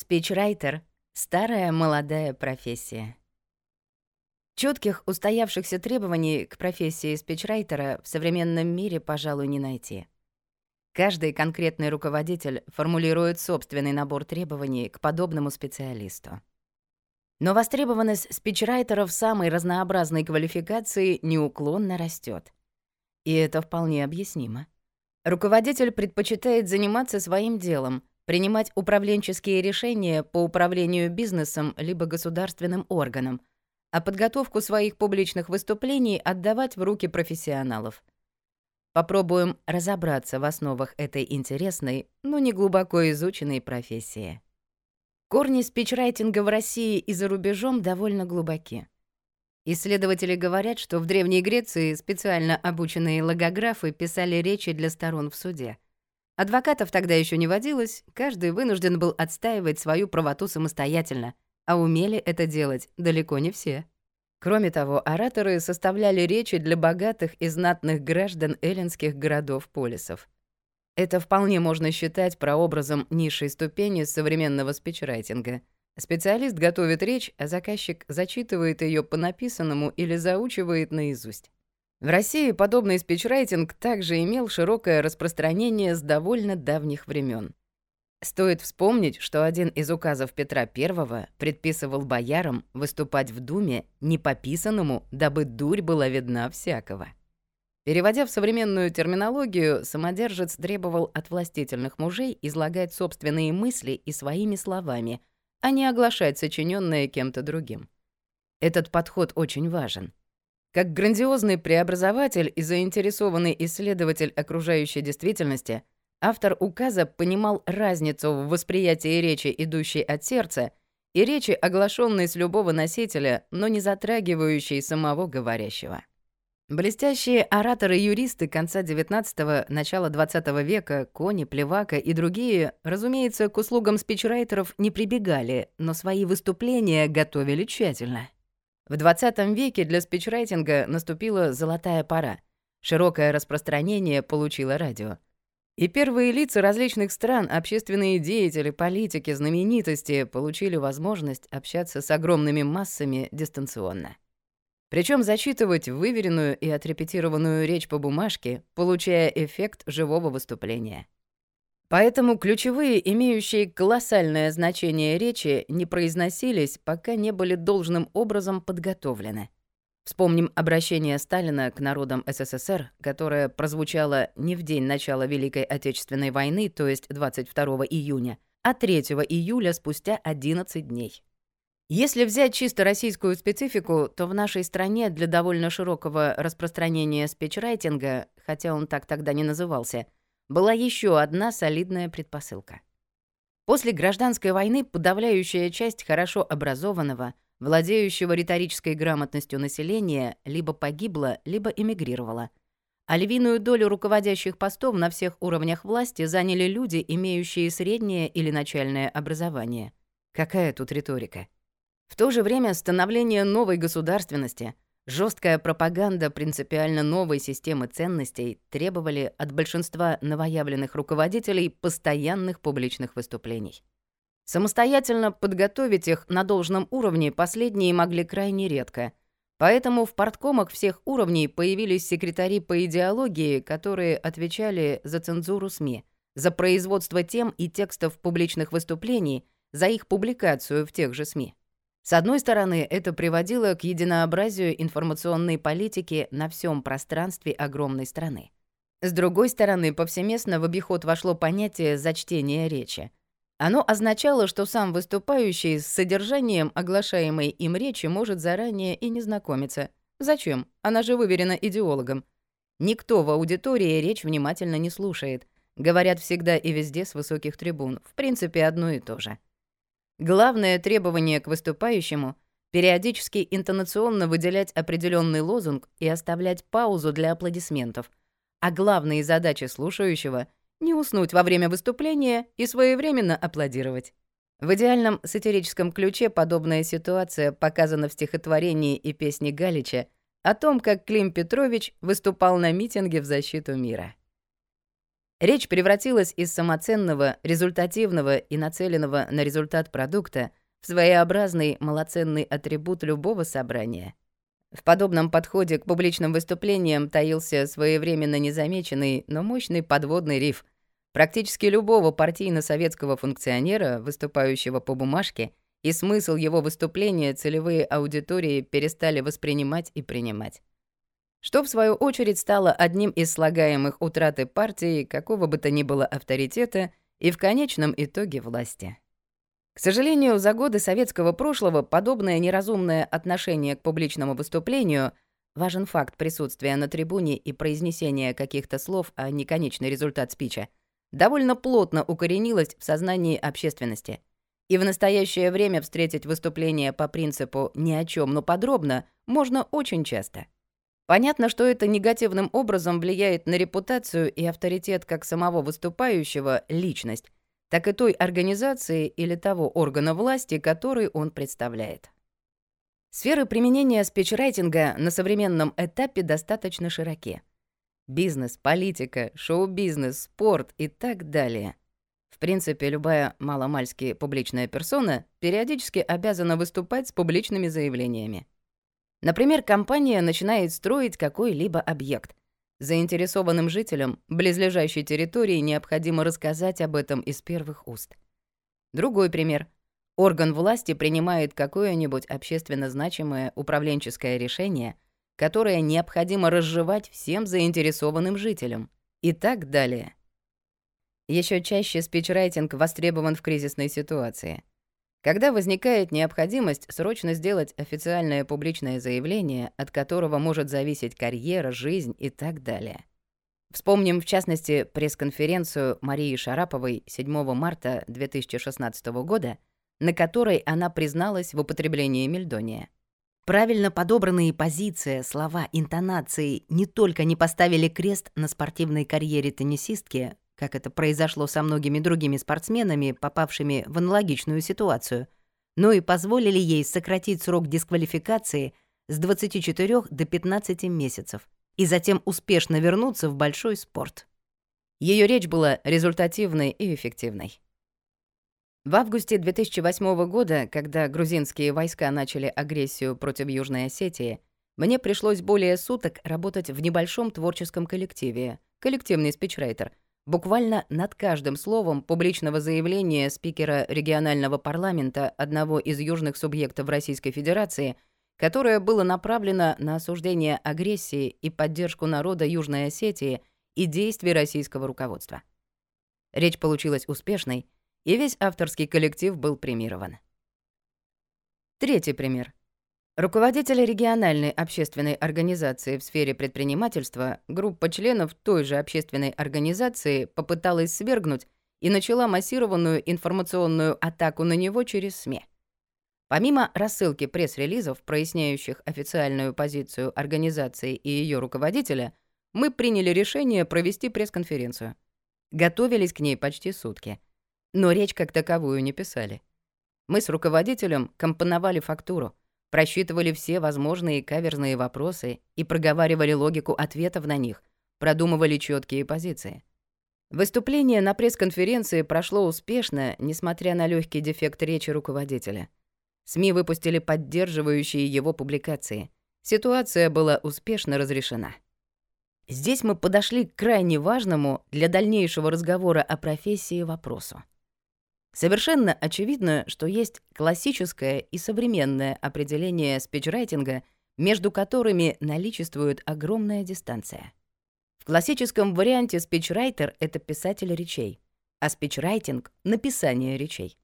Спичрайтер — старая молодая профессия. Чётких устоявшихся требований к профессии спичрайтера в современном мире, пожалуй, не найти. Каждый конкретный руководитель формулирует собственный набор требований к подобному специалисту. Но востребованность спичрайтеров самой разнообразной квалификации неуклонно растет. И это вполне объяснимо. Руководитель предпочитает заниматься своим делом, принимать управленческие решения по управлению бизнесом либо государственным органом, а подготовку своих публичных выступлений отдавать в руки профессионалов. Попробуем разобраться в основах этой интересной, но не глубоко изученной профессии. Корни спичрайтинга в России и за рубежом довольно глубоки. Исследователи говорят, что в Древней Греции специально обученные логографы писали речи для сторон в суде — Адвокатов тогда еще не водилось, каждый вынужден был отстаивать свою правоту самостоятельно, а умели это делать далеко не все. Кроме того, ораторы составляли речи для богатых и знатных граждан эллинских городов-полисов. Это вполне можно считать прообразом низшей ступени современного спичрайтинга. Специалист готовит речь, а заказчик зачитывает ее по написанному или заучивает наизусть. В России подобный спичрайтинг также имел широкое распространение с довольно давних времен. Стоит вспомнить, что один из указов Петра I предписывал боярам выступать в Думе не по писанному, дабы дурь была видна всякого. Переводя в современную терминологию, самодержец требовал от властительных мужей излагать собственные мысли и своими словами, а не оглашать сочиненное кем-то другим. Этот подход очень важен. Как грандиозный преобразователь и заинтересованный исследователь окружающей действительности, автор указа понимал разницу в восприятии речи, идущей от сердца, и речи, оглашенной с любого носителя, но не затрагивающей самого говорящего. Блестящие ораторы-юристы конца XIX – начала XX века, Кони, Плевака и другие, разумеется, к услугам спичрайтеров не прибегали, но свои выступления готовили тщательно. В 20 веке для спичрайтинга наступила золотая пора. Широкое распространение получило радио. И первые лица различных стран, общественные деятели, политики, знаменитости получили возможность общаться с огромными массами дистанционно. Причем зачитывать выверенную и отрепетированную речь по бумажке, получая эффект живого выступления. Поэтому ключевые, имеющие колоссальное значение речи, не произносились, пока не были должным образом подготовлены. Вспомним обращение Сталина к народам СССР, которое прозвучало не в день начала Великой Отечественной войны, то есть 22 июня, а 3 июля спустя 11 дней. Если взять чисто российскую специфику, то в нашей стране для довольно широкого распространения спичрайтинга, хотя он так тогда не назывался, была еще одна солидная предпосылка. После гражданской войны подавляющая часть хорошо образованного, владеющего риторической грамотностью населения либо погибла, либо эмигрировала. А львиную долю руководящих постов на всех уровнях власти заняли люди, имеющие среднее или начальное образование. Какая тут риторика? В то же время становление новой государственности — Жесткая пропаганда принципиально новой системы ценностей требовали от большинства новоявленных руководителей постоянных публичных выступлений. Самостоятельно подготовить их на должном уровне последние могли крайне редко. Поэтому в порткомах всех уровней появились секретари по идеологии, которые отвечали за цензуру СМИ, за производство тем и текстов публичных выступлений, за их публикацию в тех же СМИ. С одной стороны, это приводило к единообразию информационной политики на всем пространстве огромной страны. С другой стороны, повсеместно в обиход вошло понятие «зачтение речи». Оно означало, что сам выступающий с содержанием оглашаемой им речи может заранее и не знакомиться. Зачем? Она же выверена идеологом. Никто в аудитории речь внимательно не слушает. Говорят всегда и везде с высоких трибун. В принципе, одно и то же. Главное требование к выступающему — периодически интонационно выделять определенный лозунг и оставлять паузу для аплодисментов. А главные задачи слушающего — не уснуть во время выступления и своевременно аплодировать. В идеальном сатирическом ключе подобная ситуация показана в стихотворении и песне Галича о том, как Клим Петрович выступал на митинге в защиту мира. Речь превратилась из самоценного, результативного и нацеленного на результат продукта в своеобразный малоценный атрибут любого собрания. В подобном подходе к публичным выступлениям таился своевременно незамеченный, но мощный подводный риф. Практически любого партийно-советского функционера, выступающего по бумажке, и смысл его выступления целевые аудитории перестали воспринимать и принимать. Что, в свою очередь, стало одним из слагаемых утраты партии какого бы то ни было авторитета и в конечном итоге власти. К сожалению, за годы советского прошлого подобное неразумное отношение к публичному выступлению важен факт присутствия на трибуне и произнесения каких-то слов, а не конечный результат спича, довольно плотно укоренилось в сознании общественности. И в настоящее время встретить выступление по принципу «ни о чем, но подробно» можно очень часто. Понятно, что это негативным образом влияет на репутацию и авторитет как самого выступающего, личность, так и той организации или того органа власти, который он представляет. Сферы применения спичрайтинга на современном этапе достаточно широки. Бизнес, политика, шоу-бизнес, спорт и так далее. В принципе, любая маломальски публичная персона периодически обязана выступать с публичными заявлениями. Например, компания начинает строить какой-либо объект. Заинтересованным жителям близлежащей территории необходимо рассказать об этом из первых уст. Другой пример. Орган власти принимает какое-нибудь общественно значимое управленческое решение, которое необходимо разжевать всем заинтересованным жителям. И так далее. Еще чаще спичрайтинг востребован в кризисной ситуации. Когда возникает необходимость срочно сделать официальное публичное заявление, от которого может зависеть карьера, жизнь и так далее. Вспомним, в частности, пресс-конференцию Марии Шараповой 7 марта 2016 года, на которой она призналась в употреблении мельдония. Правильно подобранные позиции, слова, интонации не только не поставили крест на спортивной карьере теннисистки, как это произошло со многими другими спортсменами, попавшими в аналогичную ситуацию, но и позволили ей сократить срок дисквалификации с 24 до 15 месяцев и затем успешно вернуться в большой спорт. Ее речь была результативной и эффективной. В августе 2008 года, когда грузинские войска начали агрессию против Южной Осетии, мне пришлось более суток работать в небольшом творческом коллективе, коллективный спичрайтер — Буквально над каждым словом публичного заявления спикера регионального парламента одного из южных субъектов Российской Федерации, которое было направлено на осуждение агрессии и поддержку народа Южной Осетии и действий российского руководства. Речь получилась успешной, и весь авторский коллектив был премирован. Третий пример. Руководитель региональной общественной организации в сфере предпринимательства, группа членов той же общественной организации попыталась свергнуть и начала массированную информационную атаку на него через СМИ. Помимо рассылки пресс-релизов, проясняющих официальную позицию организации и ее руководителя, мы приняли решение провести пресс-конференцию. Готовились к ней почти сутки. Но речь как таковую не писали. Мы с руководителем компоновали фактуру — просчитывали все возможные каверзные вопросы и проговаривали логику ответов на них, продумывали четкие позиции. Выступление на пресс-конференции прошло успешно, несмотря на легкий дефект речи руководителя. СМИ выпустили поддерживающие его публикации. Ситуация была успешно разрешена. Здесь мы подошли к крайне важному для дальнейшего разговора о профессии вопросу. Совершенно очевидно, что есть классическое и современное определение спичрайтинга, между которыми наличествует огромная дистанция. В классическом варианте спичрайтер — это писатель речей, а спичрайтинг — написание речей.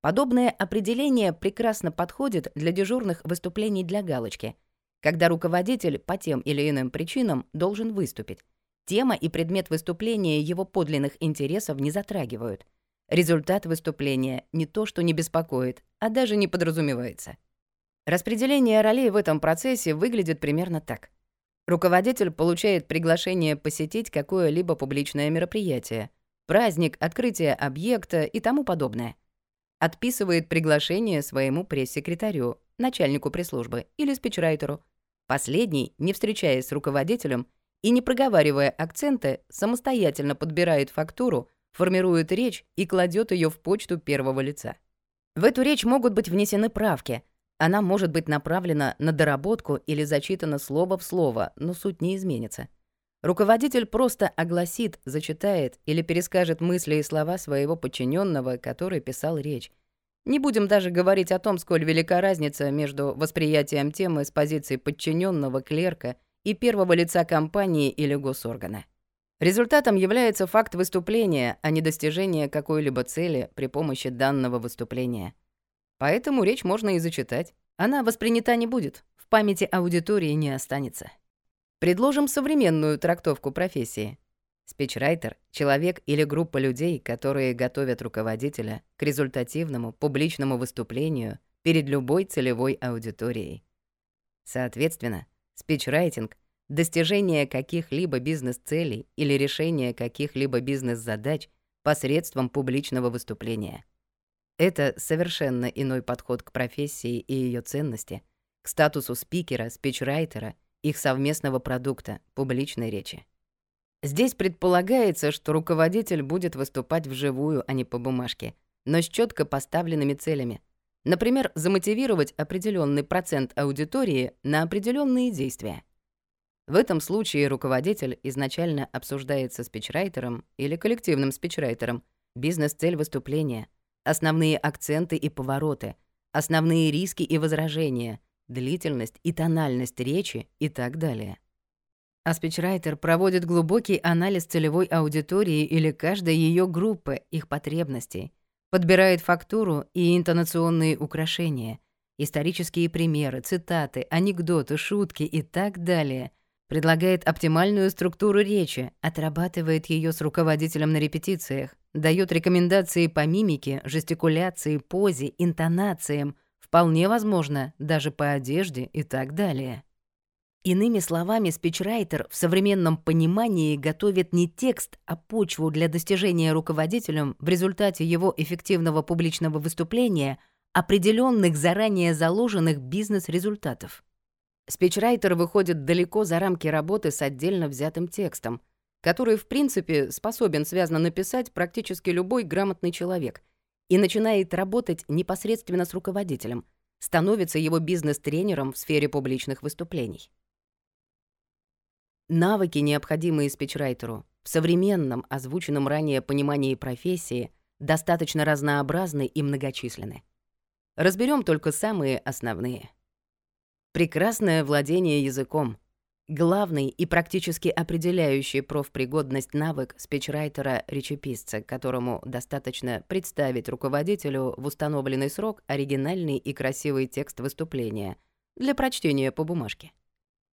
Подобное определение прекрасно подходит для дежурных выступлений для галочки, когда руководитель по тем или иным причинам должен выступить. Тема и предмет выступления его подлинных интересов не затрагивают — Результат выступления не то, что не беспокоит, а даже не подразумевается. Распределение ролей в этом процессе выглядит примерно так. Руководитель получает приглашение посетить какое-либо публичное мероприятие, праздник, открытие объекта и тому подобное. Отписывает приглашение своему пресс-секретарю, начальнику пресс-службы или спичрайтеру. Последний, не встречаясь с руководителем, и, не проговаривая акценты, самостоятельно подбирает фактуру, формирует речь и кладет ее в почту первого лица. В эту речь могут быть внесены правки. Она может быть направлена на доработку или зачитана слово в слово, но суть не изменится. Руководитель просто огласит, зачитает или перескажет мысли и слова своего подчиненного, который писал речь. Не будем даже говорить о том, сколь велика разница между восприятием темы с позиции подчиненного клерка и первого лица компании или госоргана. Результатом является факт выступления, а не достижение какой-либо цели при помощи данного выступления. Поэтому речь можно и зачитать. Она воспринята не будет, в памяти аудитории не останется. Предложим современную трактовку профессии. Спичрайтер — человек или группа людей, которые готовят руководителя к результативному публичному выступлению перед любой целевой аудиторией. Соответственно, спичрайтинг — достижение каких-либо бизнес-целей или решение каких-либо бизнес-задач посредством публичного выступления. Это совершенно иной подход к профессии и ее ценности, к статусу спикера, спичрайтера их совместного продукта, публичной речи. Здесь предполагается, что руководитель будет выступать вживую, а не по бумажке, но с четко поставленными целями. Например, замотивировать определенный процент аудитории на определенные действия. В этом случае руководитель изначально обсуждает со спичрайтером или коллективным спичрайтером бизнес-цель выступления, основные акценты и повороты, основные риски и возражения — длительность и тональность речи и так далее. А спичрайтер проводит глубокий анализ целевой аудитории или каждой ее группы, их потребностей, подбирает фактуру и интонационные украшения, исторические примеры, цитаты, анекдоты, шутки и так далее, предлагает оптимальную структуру речи, отрабатывает ее с руководителем на репетициях, дает рекомендации по мимике, жестикуляции, позе, интонациям, Вполне возможно, даже по одежде и так далее. Иными словами, спичрайтер в современном понимании готовит не текст, а почву для достижения руководителем в результате его эффективного публичного выступления определенных заранее заложенных бизнес-результатов. Спичрайтер выходит далеко за рамки работы с отдельно взятым текстом, который, в принципе, способен связно написать практически любой грамотный человек, и начинает работать непосредственно с руководителем, становится его бизнес-тренером в сфере публичных выступлений. Навыки, необходимые спичрайтеру, в современном, озвученном ранее понимании профессии, достаточно разнообразны и многочисленны. Разберем только самые основные. Прекрасное владение языком, Главный и практически определяющий профпригодность навык спичрайтера-речеписца, которому достаточно представить руководителю в установленный срок оригинальный и красивый текст выступления для прочтения по бумажке.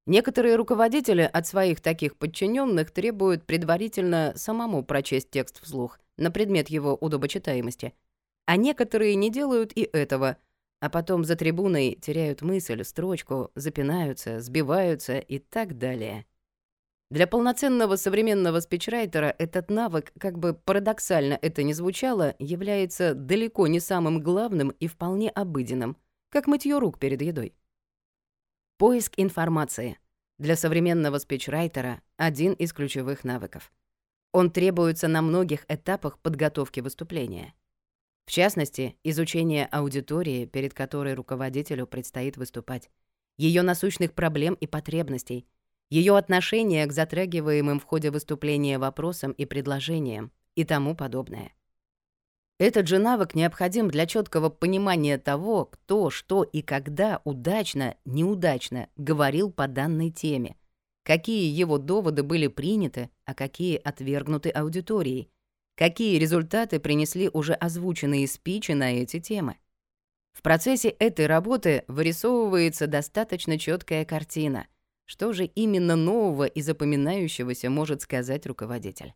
Некоторые руководители от своих таких подчиненных требуют предварительно самому прочесть текст вслух на предмет его удобочитаемости, а некоторые не делают и этого — а потом за трибуной теряют мысль, строчку, запинаются, сбиваются и так далее. Для полноценного современного спичрайтера этот навык, как бы парадоксально это ни звучало, является далеко не самым главным и вполне обыденным, как мытье рук перед едой. Поиск информации. Для современного спичрайтера один из ключевых навыков. Он требуется на многих этапах подготовки выступления. В частности, изучение аудитории, перед которой руководителю предстоит выступать, ее насущных проблем и потребностей, ее отношение к затрагиваемым в ходе выступления вопросам и предложениям и тому подобное. Этот же навык необходим для четкого понимания того, кто, что и когда удачно, неудачно говорил по данной теме, какие его доводы были приняты, а какие отвергнуты аудиторией, какие результаты принесли уже озвученные спичи на эти темы. В процессе этой работы вырисовывается достаточно четкая картина, что же именно нового и запоминающегося может сказать руководитель.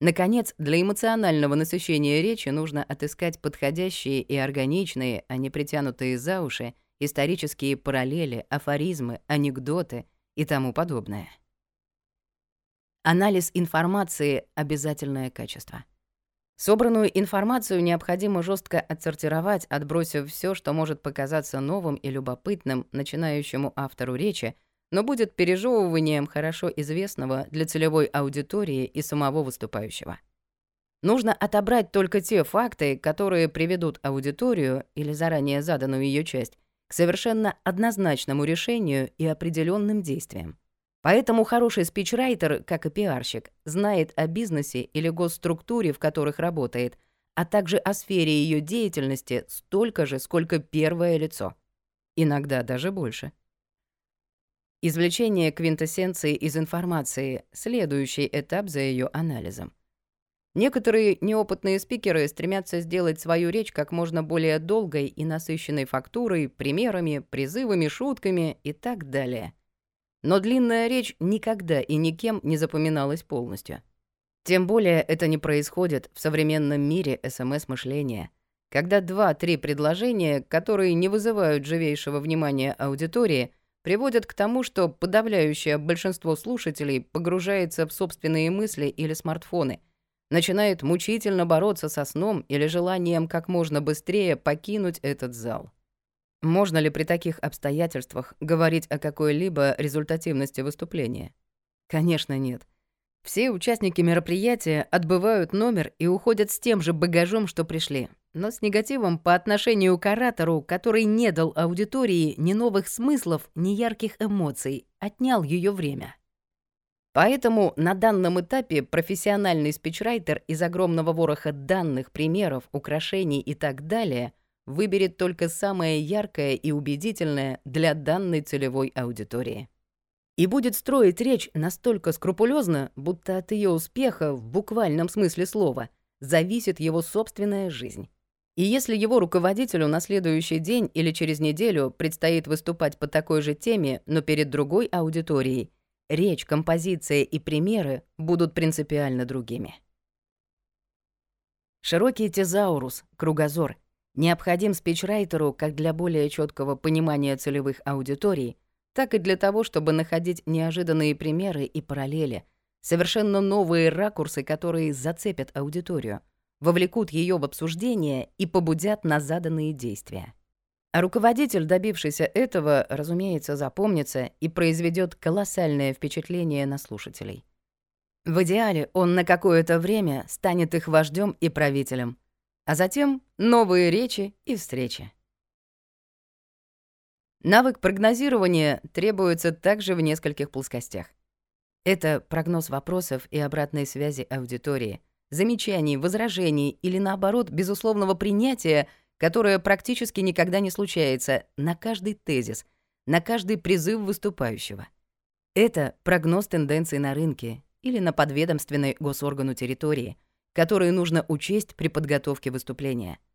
Наконец, для эмоционального насыщения речи нужно отыскать подходящие и органичные, а не притянутые за уши, исторические параллели, афоризмы, анекдоты и тому подобное. Анализ информации — обязательное качество. Собранную информацию необходимо жестко отсортировать, отбросив все, что может показаться новым и любопытным начинающему автору речи, но будет пережевыванием хорошо известного для целевой аудитории и самого выступающего. Нужно отобрать только те факты, которые приведут аудиторию или заранее заданную ее часть к совершенно однозначному решению и определенным действиям. Поэтому хороший спичрайтер, как и пиарщик, знает о бизнесе или госструктуре, в которых работает, а также о сфере ее деятельности столько же, сколько первое лицо. Иногда даже больше. Извлечение квинтэссенции из информации — следующий этап за ее анализом. Некоторые неопытные спикеры стремятся сделать свою речь как можно более долгой и насыщенной фактурой, примерами, призывами, шутками и так далее. Но длинная речь никогда и никем не запоминалась полностью. Тем более это не происходит в современном мире СМС-мышления, когда два-три предложения, которые не вызывают живейшего внимания аудитории, приводят к тому, что подавляющее большинство слушателей погружается в собственные мысли или смартфоны, начинает мучительно бороться со сном или желанием как можно быстрее покинуть этот зал. Можно ли при таких обстоятельствах говорить о какой-либо результативности выступления? Конечно, нет. Все участники мероприятия отбывают номер и уходят с тем же багажом, что пришли, но с негативом по отношению к оратору, который не дал аудитории ни новых смыслов, ни ярких эмоций, отнял ее время. Поэтому на данном этапе профессиональный спичрайтер из огромного вороха данных, примеров, украшений и так далее выберет только самое яркое и убедительное для данной целевой аудитории и будет строить речь настолько скрупулезно, будто от ее успеха в буквальном смысле слова зависит его собственная жизнь. И если его руководителю на следующий день или через неделю предстоит выступать по такой же теме, но перед другой аудиторией, речь, композиция и примеры будут принципиально другими. Широкий тезаурус, кругозор, необходим спичрайтеру как для более четкого понимания целевых аудиторий, так и для того, чтобы находить неожиданные примеры и параллели, совершенно новые ракурсы, которые зацепят аудиторию, вовлекут ее в обсуждение и побудят на заданные действия. А руководитель, добившийся этого, разумеется, запомнится и произведет колоссальное впечатление на слушателей. В идеале он на какое-то время станет их вождем и правителем, а затем новые речи и встречи. Навык прогнозирования требуется также в нескольких плоскостях. Это прогноз вопросов и обратной связи аудитории, замечаний, возражений или, наоборот, безусловного принятия, которое практически никогда не случается, на каждый тезис, на каждый призыв выступающего. Это прогноз тенденций на рынке или на подведомственной госоргану территории, которые нужно учесть при подготовке выступления —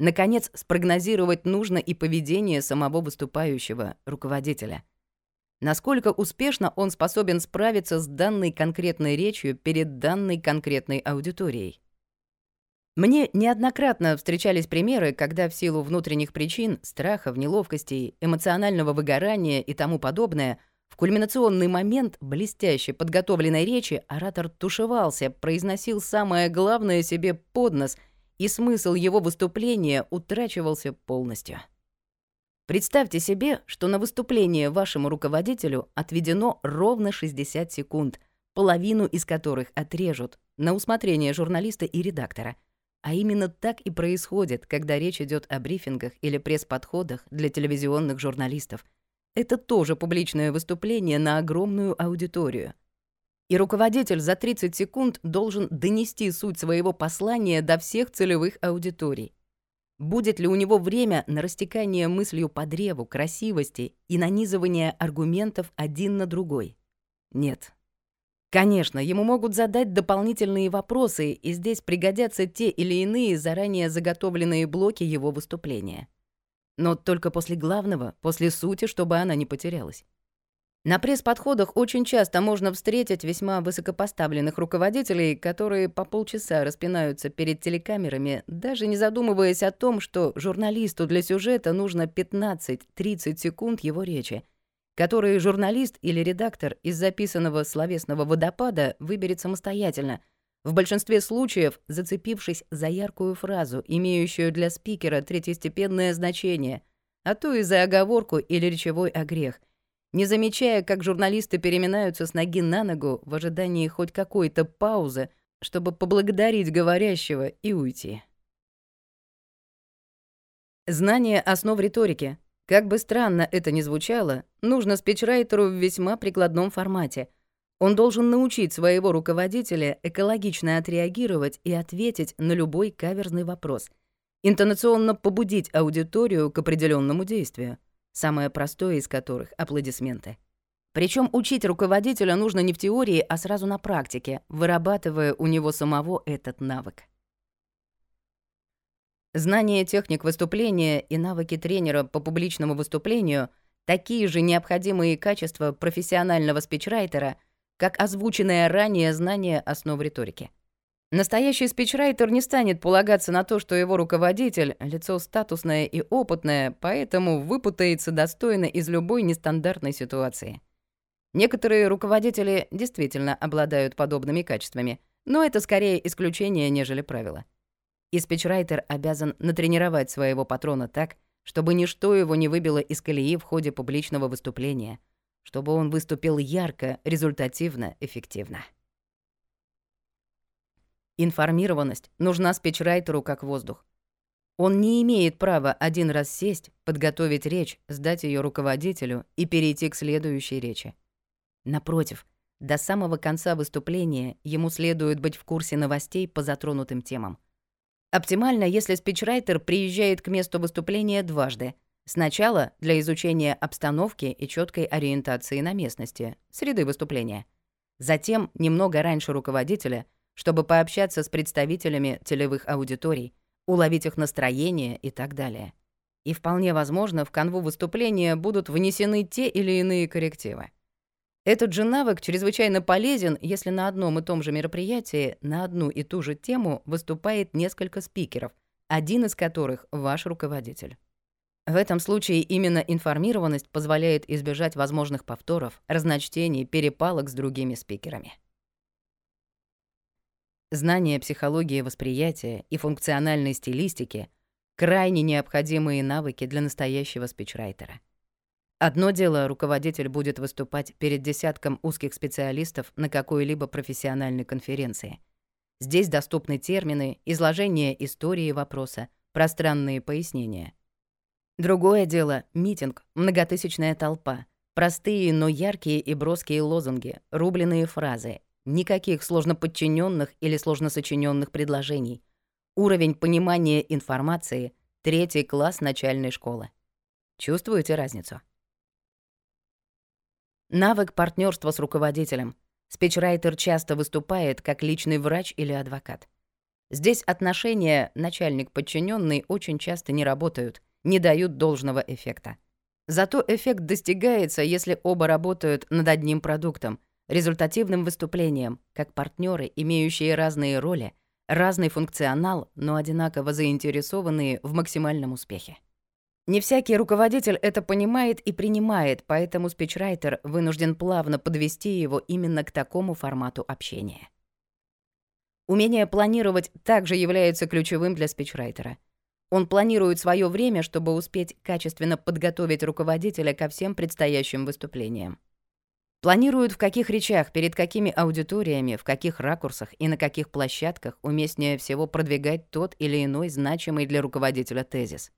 Наконец, спрогнозировать нужно и поведение самого выступающего, руководителя. Насколько успешно он способен справиться с данной конкретной речью перед данной конкретной аудиторией. Мне неоднократно встречались примеры, когда в силу внутренних причин, страхов, неловкости, эмоционального выгорания и тому подобное, в кульминационный момент блестяще подготовленной речи оратор тушевался, произносил самое главное себе под нос — и смысл его выступления утрачивался полностью. Представьте себе, что на выступление вашему руководителю отведено ровно 60 секунд, половину из которых отрежут на усмотрение журналиста и редактора. А именно так и происходит, когда речь идет о брифингах или пресс-подходах для телевизионных журналистов. Это тоже публичное выступление на огромную аудиторию. И руководитель за 30 секунд должен донести суть своего послания до всех целевых аудиторий. Будет ли у него время на растекание мыслью по древу, красивости и нанизывание аргументов один на другой? Нет. Конечно, ему могут задать дополнительные вопросы, и здесь пригодятся те или иные заранее заготовленные блоки его выступления. Но только после главного, после сути, чтобы она не потерялась. На пресс-подходах очень часто можно встретить весьма высокопоставленных руководителей, которые по полчаса распинаются перед телекамерами, даже не задумываясь о том, что журналисту для сюжета нужно 15-30 секунд его речи, которые журналист или редактор из записанного словесного водопада выберет самостоятельно, в большинстве случаев зацепившись за яркую фразу, имеющую для спикера третьестепенное значение, а то и за оговорку или речевой огрех — не замечая, как журналисты переминаются с ноги на ногу в ожидании хоть какой-то паузы, чтобы поблагодарить говорящего и уйти. Знание основ риторики. Как бы странно это ни звучало, нужно спичрайтеру в весьма прикладном формате. Он должен научить своего руководителя экологично отреагировать и ответить на любой каверзный вопрос, интонационно побудить аудиторию к определенному действию, самое простое из которых — аплодисменты. Причем учить руководителя нужно не в теории, а сразу на практике, вырабатывая у него самого этот навык. Знание техник выступления и навыки тренера по публичному выступлению — такие же необходимые качества профессионального спичрайтера, как озвученное ранее знание основ риторики. Настоящий спичрайтер не станет полагаться на то, что его руководитель — лицо статусное и опытное, поэтому выпутается достойно из любой нестандартной ситуации. Некоторые руководители действительно обладают подобными качествами, но это скорее исключение, нежели правило. И спичрайтер обязан натренировать своего патрона так, чтобы ничто его не выбило из колеи в ходе публичного выступления, чтобы он выступил ярко, результативно, эффективно. Информированность нужна спичрайтеру как воздух. Он не имеет права один раз сесть, подготовить речь, сдать ее руководителю и перейти к следующей речи. Напротив, до самого конца выступления ему следует быть в курсе новостей по затронутым темам — Оптимально, если спичрайтер приезжает к месту выступления дважды. Сначала для изучения обстановки и четкой ориентации на местности, среды выступления. Затем немного раньше руководителя, чтобы пообщаться с представителями телевых аудиторий, уловить их настроение и так далее. И вполне возможно, в канву выступления будут внесены те или иные коррективы. Этот же навык чрезвычайно полезен, если на одном и том же мероприятии на одну и ту же тему выступает несколько спикеров, один из которых — ваш руководитель. В этом случае именно информированность позволяет избежать возможных повторов, разночтений, перепалок с другими спикерами. Знание психологии восприятия и функциональной стилистики — крайне необходимые навыки для настоящего спичрайтера — Одно дело, руководитель будет выступать перед десятком узких специалистов на какой-либо профессиональной конференции. Здесь доступны термины, изложение истории вопроса, пространные пояснения. Другое дело — митинг, многотысячная толпа, простые, но яркие и броские лозунги, рубленые фразы, никаких сложноподчиненных или сложносочиненных предложений, уровень понимания информации — третий класс начальной школы. Чувствуете разницу? Навык партнерства с руководителем. Спичрайтер часто выступает как личный врач или адвокат. Здесь отношения начальник-подчиненный очень часто не работают, не дают должного эффекта. Зато эффект достигается, если оба работают над одним продуктом, результативным выступлением, как партнеры, имеющие разные роли, разный функционал, но одинаково заинтересованные в максимальном успехе. Не всякий руководитель это понимает и принимает, поэтому спичрайтер вынужден плавно подвести его именно к такому формату общения. Умение планировать также является ключевым для спичрайтера. Он планирует свое время, чтобы успеть качественно подготовить руководителя ко всем предстоящим выступлениям. Планирует, в каких речах, перед какими аудиториями, в каких ракурсах и на каких площадках уместнее всего продвигать тот или иной значимый для руководителя тезис.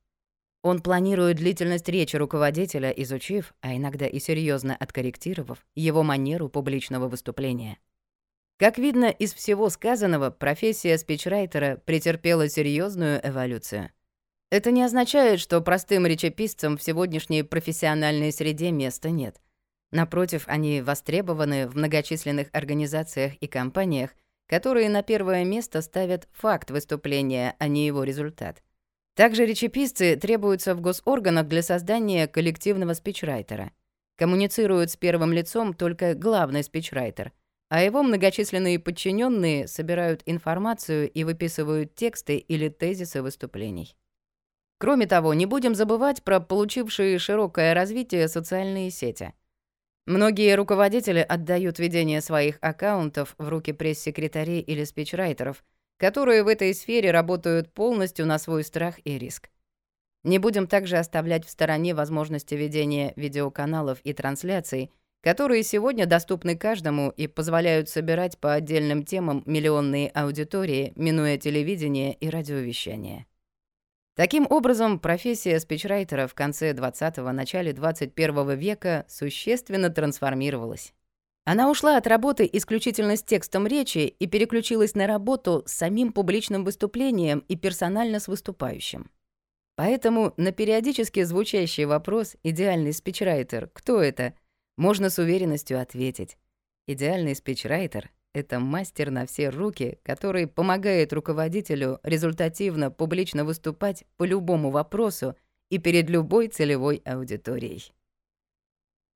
Он планирует длительность речи руководителя, изучив, а иногда и серьезно откорректировав, его манеру публичного выступления. Как видно из всего сказанного, профессия спичрайтера претерпела серьезную эволюцию. Это не означает, что простым речеписцам в сегодняшней профессиональной среде места нет. Напротив, они востребованы в многочисленных организациях и компаниях, которые на первое место ставят факт выступления, а не его результат — также речеписцы требуются в госорганах для создания коллективного спичрайтера. Коммуницируют с первым лицом только главный спичрайтер, а его многочисленные подчиненные собирают информацию и выписывают тексты или тезисы выступлений. Кроме того, не будем забывать про получившие широкое развитие социальные сети. Многие руководители отдают ведение своих аккаунтов в руки пресс-секретарей или спичрайтеров, которые в этой сфере работают полностью на свой страх и риск. Не будем также оставлять в стороне возможности ведения видеоканалов и трансляций, которые сегодня доступны каждому и позволяют собирать по отдельным темам миллионные аудитории, минуя телевидение и радиовещание. Таким образом, профессия спичрайтера в конце 20-го, начале 21 века существенно трансформировалась. Она ушла от работы исключительно с текстом речи и переключилась на работу с самим публичным выступлением и персонально с выступающим. Поэтому на периодически звучащий вопрос «идеальный спичрайтер, кто это?» можно с уверенностью ответить. Идеальный спичрайтер — это мастер на все руки, который помогает руководителю результативно публично выступать по любому вопросу и перед любой целевой аудиторией.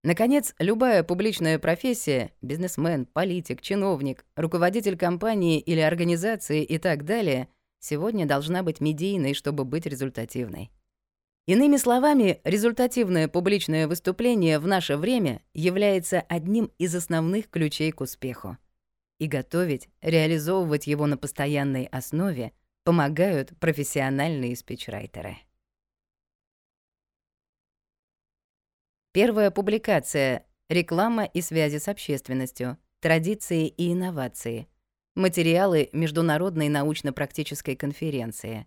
Наконец, любая публичная профессия — бизнесмен, политик, чиновник, руководитель компании или организации и так далее — сегодня должна быть медийной, чтобы быть результативной. Иными словами, результативное публичное выступление в наше время является одним из основных ключей к успеху. И готовить, реализовывать его на постоянной основе помогают профессиональные спичрайтеры. Первая публикация «Реклама и связи с общественностью. Традиции и инновации». Материалы Международной научно-практической конференции.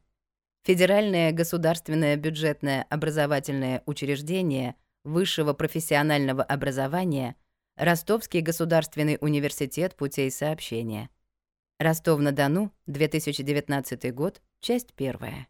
Федеральное государственное бюджетное образовательное учреждение высшего профессионального образования Ростовский государственный университет путей сообщения. Ростов-на-Дону, 2019 год, часть первая.